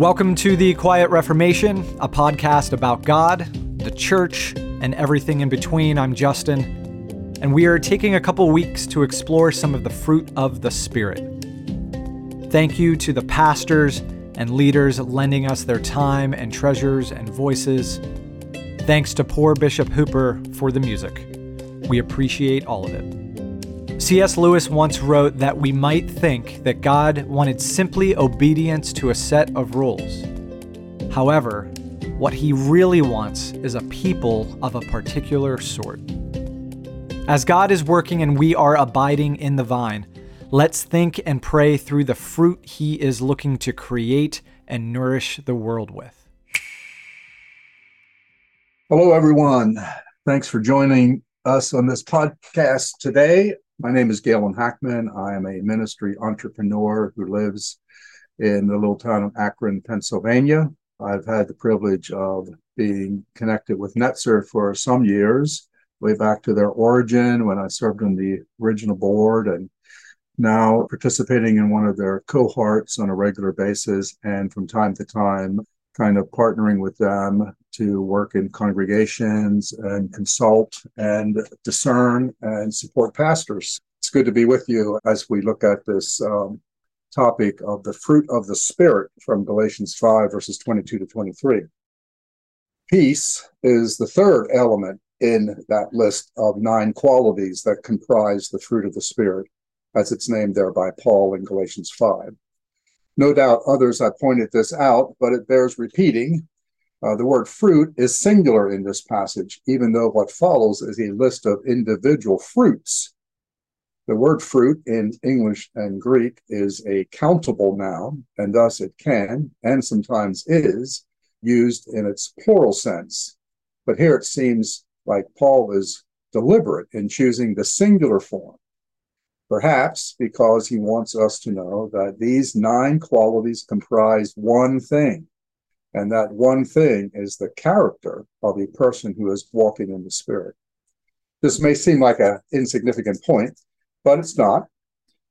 Welcome to The Quiet Reformation, a podcast about God, the church, and everything in between. I'm Justin, and we are taking a couple weeks to explore some of the fruit of the Spirit. Thank you to the pastors and leaders lending us their time and treasures and voices. Thanks to poor Bishop Hooper for the music. We appreciate all of it. C.S. Lewis once wrote that we might think that God wanted simply obedience to a set of rules. However, what he really wants is a people of a particular sort. As God is working and we are abiding in the vine, let's think and pray through the fruit he is looking to create and nourish the world with. Hello, everyone. Thanks for joining us on this podcast today. My name is Galen Hackman. I am a ministry entrepreneur who lives in the little town of Akron, Pennsylvania. I've had the privilege of being connected with Netzer for some years, way back to their origin when I served on the original board and now participating in one of their cohorts on a regular basis and from time to time kind of partnering with them to work in congregations and consult and discern and support pastors. It's good to be with you as we look at this um, topic of the fruit of the Spirit from Galatians 5, verses 22 to 23. Peace is the third element in that list of nine qualities that comprise the fruit of the Spirit, as it's named there by Paul in Galatians 5. No doubt others have pointed this out, but it bears repeating. Uh, the word fruit is singular in this passage, even though what follows is a list of individual fruits. The word fruit in English and Greek is a countable noun, and thus it can, and sometimes is, used in its plural sense. But here it seems like Paul is deliberate in choosing the singular form Perhaps because he wants us to know that these nine qualities comprise one thing, and that one thing is the character of a person who is walking in the Spirit. This may seem like an insignificant point, but it's not.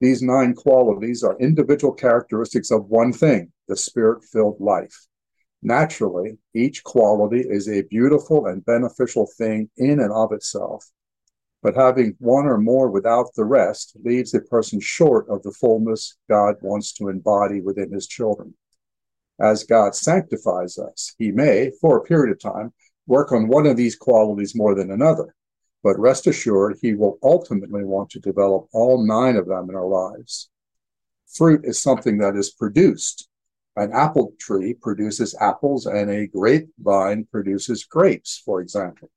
These nine qualities are individual characteristics of one thing the spirit filled life. Naturally, each quality is a beautiful and beneficial thing in and of itself but having one or more without the rest leaves a person short of the fullness God wants to embody within his children. As God sanctifies us, he may, for a period of time, work on one of these qualities more than another. But rest assured, he will ultimately want to develop all nine of them in our lives. Fruit is something that is produced. An apple tree produces apples, and a grapevine produces grapes, for example.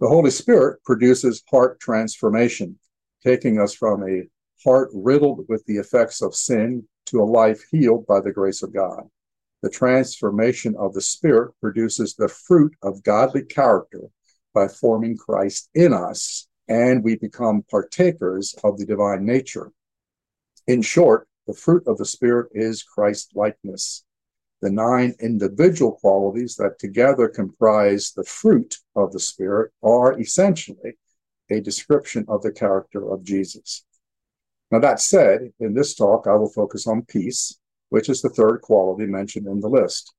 The Holy Spirit produces heart transformation, taking us from a heart riddled with the effects of sin to a life healed by the grace of God. The transformation of the Spirit produces the fruit of godly character by forming Christ in us, and we become partakers of the divine nature. In short, the fruit of the Spirit is Christ likeness the nine individual qualities that together comprise the fruit of the Spirit are essentially a description of the character of Jesus. Now, that said, in this talk, I will focus on peace, which is the third quality mentioned in the list.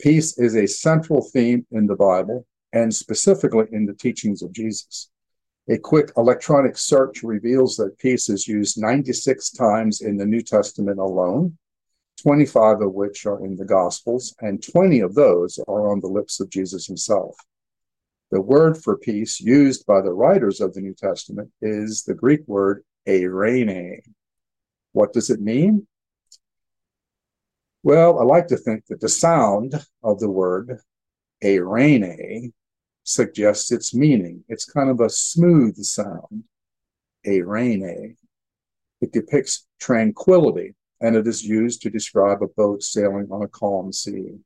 Peace is a central theme in the Bible and specifically in the teachings of Jesus. A quick electronic search reveals that peace is used 96 times in the New Testament alone, 25 of which are in the Gospels, and 20 of those are on the lips of Jesus himself. The word for peace used by the writers of the New Testament is the Greek word eirene. What does it mean? Well, I like to think that the sound of the word eirene suggests its meaning. It's kind of a smooth sound, eirene. It depicts tranquility and it is used to describe a boat sailing on a calm sea.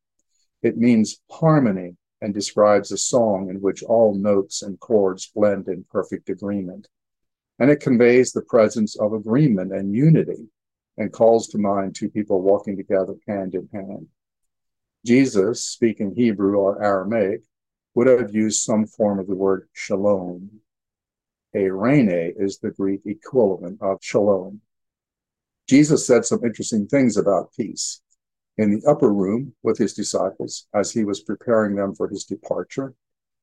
It means harmony and describes a song in which all notes and chords blend in perfect agreement. And it conveys the presence of agreement and unity and calls to mind two people walking together hand in hand. Jesus, speaking Hebrew or Aramaic, would have used some form of the word shalom. Eirene is the Greek equivalent of shalom. Jesus said some interesting things about peace. In the upper room with his disciples, as he was preparing them for his departure,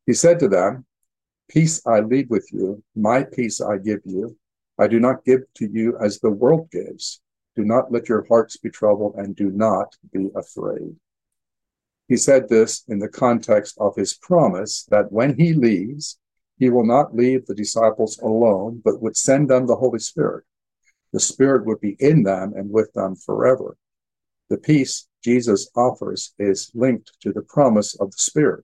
he said to them, Peace I leave with you, my peace I give you. I do not give to you as the world gives. Do not let your hearts be troubled and do not be afraid. He said this in the context of his promise that when he leaves, he will not leave the disciples alone, but would send them the Holy Spirit. The Spirit would be in them and with them forever. The peace Jesus offers is linked to the promise of the Spirit.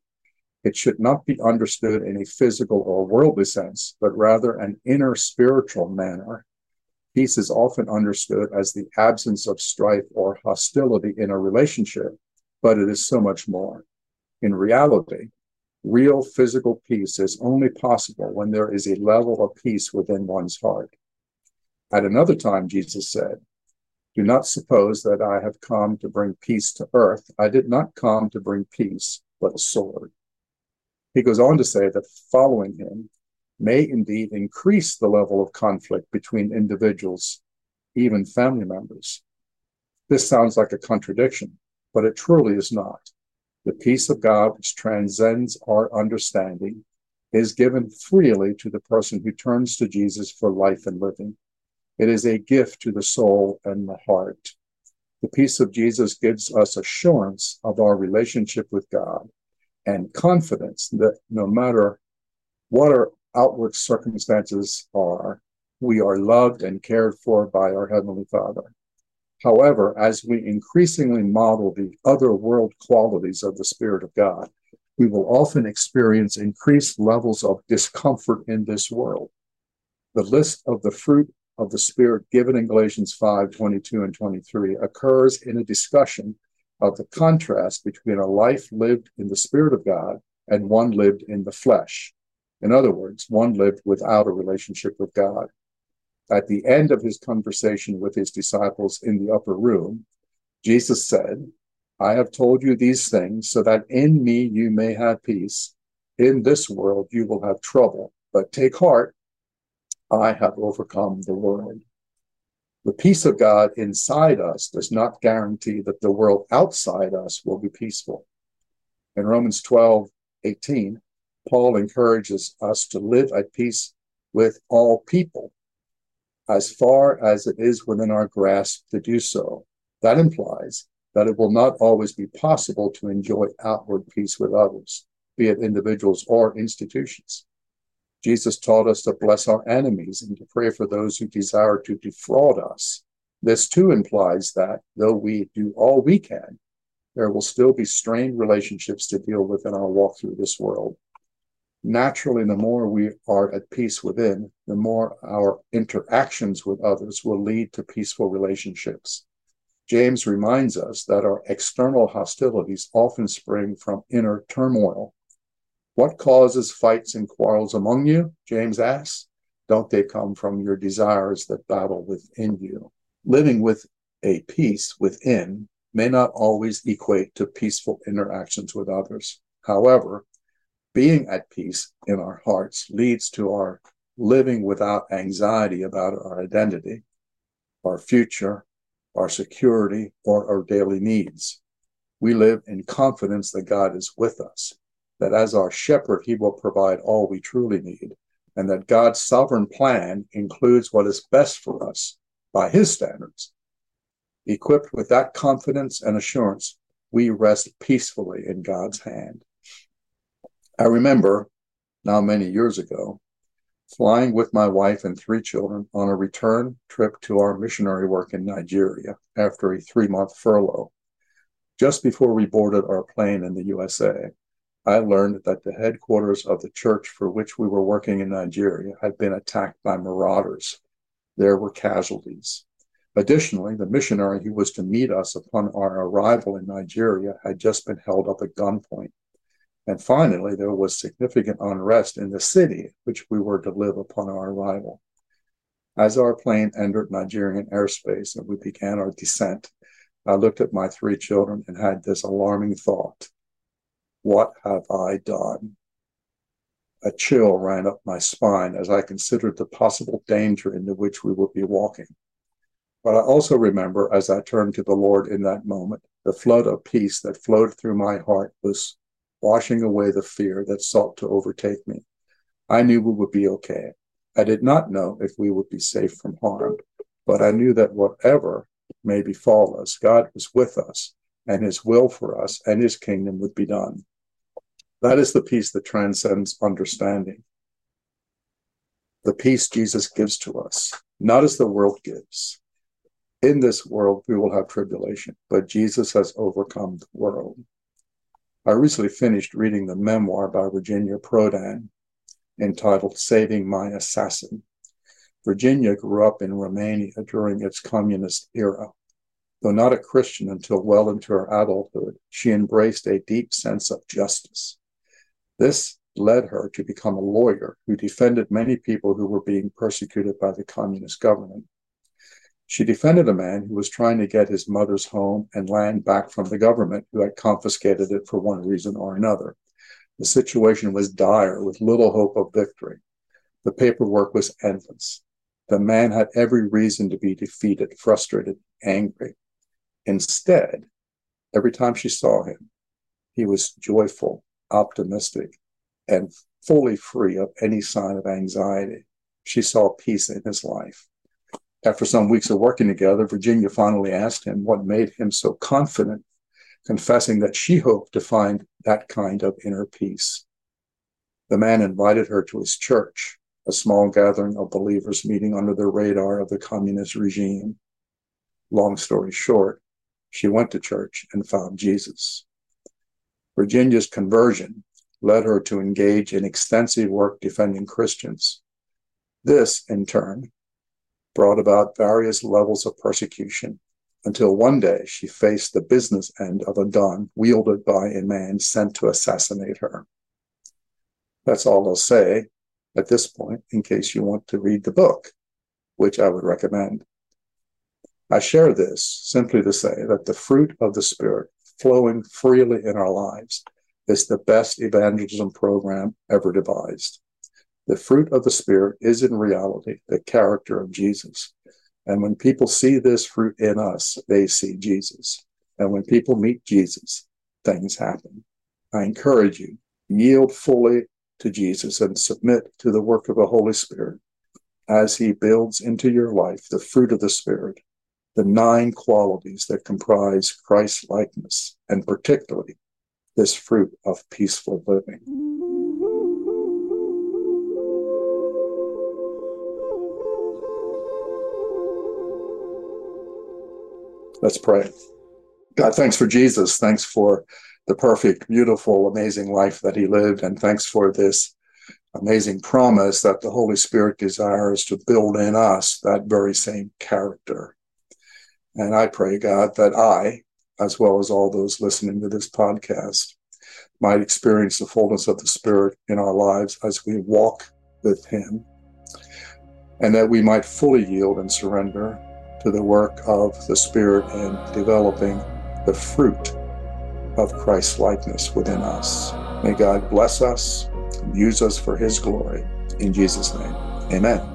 It should not be understood in a physical or worldly sense, but rather an inner spiritual manner. Peace is often understood as the absence of strife or hostility in a relationship, but it is so much more. In reality, real physical peace is only possible when there is a level of peace within one's heart. At another time, Jesus said, Do not suppose that I have come to bring peace to earth. I did not come to bring peace, but a sword. He goes on to say that following him may indeed increase the level of conflict between individuals, even family members. This sounds like a contradiction, but it truly is not. The peace of God, which transcends our understanding, is given freely to the person who turns to Jesus for life and living. It is a gift to the soul and the heart. The peace of Jesus gives us assurance of our relationship with God and confidence that no matter what our outward circumstances are, we are loved and cared for by our Heavenly Father. However, as we increasingly model the other world qualities of the Spirit of God, we will often experience increased levels of discomfort in this world. The list of the fruit of the Spirit given in Galatians 5 22 and 23 occurs in a discussion of the contrast between a life lived in the Spirit of God and one lived in the flesh. In other words, one lived without a relationship with God. At the end of his conversation with his disciples in the upper room, Jesus said, I have told you these things so that in me you may have peace. In this world you will have trouble, but take heart, I have overcome the world. The peace of God inside us does not guarantee that the world outside us will be peaceful. In Romans 12, 18, Paul encourages us to live at peace with all people as far as it is within our grasp to do so. That implies that it will not always be possible to enjoy outward peace with others, be it individuals or institutions. Jesus taught us to bless our enemies and to pray for those who desire to defraud us. This too implies that though we do all we can, there will still be strained relationships to deal with in our walk through this world. Naturally, the more we are at peace within, the more our interactions with others will lead to peaceful relationships. James reminds us that our external hostilities often spring from inner turmoil what causes fights and quarrels among you? James asks. Don't they come from your desires that battle within you? Living with a peace within may not always equate to peaceful interactions with others. However, being at peace in our hearts leads to our living without anxiety about our identity, our future, our security, or our daily needs. We live in confidence that God is with us that as our shepherd, he will provide all we truly need, and that God's sovereign plan includes what is best for us by his standards. Equipped with that confidence and assurance, we rest peacefully in God's hand. I remember, now many years ago, flying with my wife and three children on a return trip to our missionary work in Nigeria after a three month furlough. Just before we boarded our plane in the USA, I learned that the headquarters of the church for which we were working in Nigeria had been attacked by marauders. There were casualties. Additionally, the missionary who was to meet us upon our arrival in Nigeria had just been held up at gunpoint. And finally, there was significant unrest in the city which we were to live upon our arrival. As our plane entered Nigerian airspace and we began our descent, I looked at my three children and had this alarming thought what have I done? A chill ran up my spine as I considered the possible danger into which we would be walking. But I also remember as I turned to the Lord in that moment the flood of peace that flowed through my heart was washing away the fear that sought to overtake me. I knew we would be okay. I did not know if we would be safe from harm, but I knew that whatever may befall us, God was with us, and his will for us and his kingdom would be done. That is the peace that transcends understanding. The peace Jesus gives to us, not as the world gives. In this world, we will have tribulation, but Jesus has overcome the world. I recently finished reading the memoir by Virginia Prodan entitled Saving My Assassin. Virginia grew up in Romania during its communist era. Though not a Christian until well into her adulthood, she embraced a deep sense of justice. This led her to become a lawyer who defended many people who were being persecuted by the communist government. She defended a man who was trying to get his mother's home and land back from the government who had confiscated it for one reason or another. The situation was dire with little hope of victory. The paperwork was endless. The man had every reason to be defeated, frustrated, angry. Instead, every time she saw him, he was joyful, optimistic, and fully free of any sign of anxiety. She saw peace in his life. After some weeks of working together, Virginia finally asked him what made him so confident, confessing that she hoped to find that kind of inner peace. The man invited her to his church, a small gathering of believers meeting under the radar of the communist regime. Long story short, she went to church and found Jesus. Virginia's conversion led her to engage in extensive work defending Christians. This, in turn, brought about various levels of persecution until one day she faced the business end of a gun wielded by a man sent to assassinate her. That's all I'll say at this point, in case you want to read the book, which I would recommend. I share this simply to say that the fruit of the Spirit flowing freely in our lives is the best evangelism program ever devised. The fruit of the Spirit is in reality the character of Jesus. And when people see this fruit in us, they see Jesus. And when people meet Jesus, things happen. I encourage you, yield fully to Jesus and submit to the work of the Holy Spirit as he builds into your life the fruit of the Spirit, the nine qualities that comprise Christ likeness, and particularly this fruit of peaceful living. Let's pray. God, thanks for Jesus. Thanks for the perfect, beautiful, amazing life that he lived. And thanks for this amazing promise that the Holy Spirit desires to build in us that very same character. And I pray, God, that I, as well as all those listening to this podcast, might experience the fullness of the Spirit in our lives as we walk with Him, and that we might fully yield and surrender to the work of the Spirit in developing the fruit of Christ's likeness within us. May God bless us and use us for His glory. In Jesus' name, amen.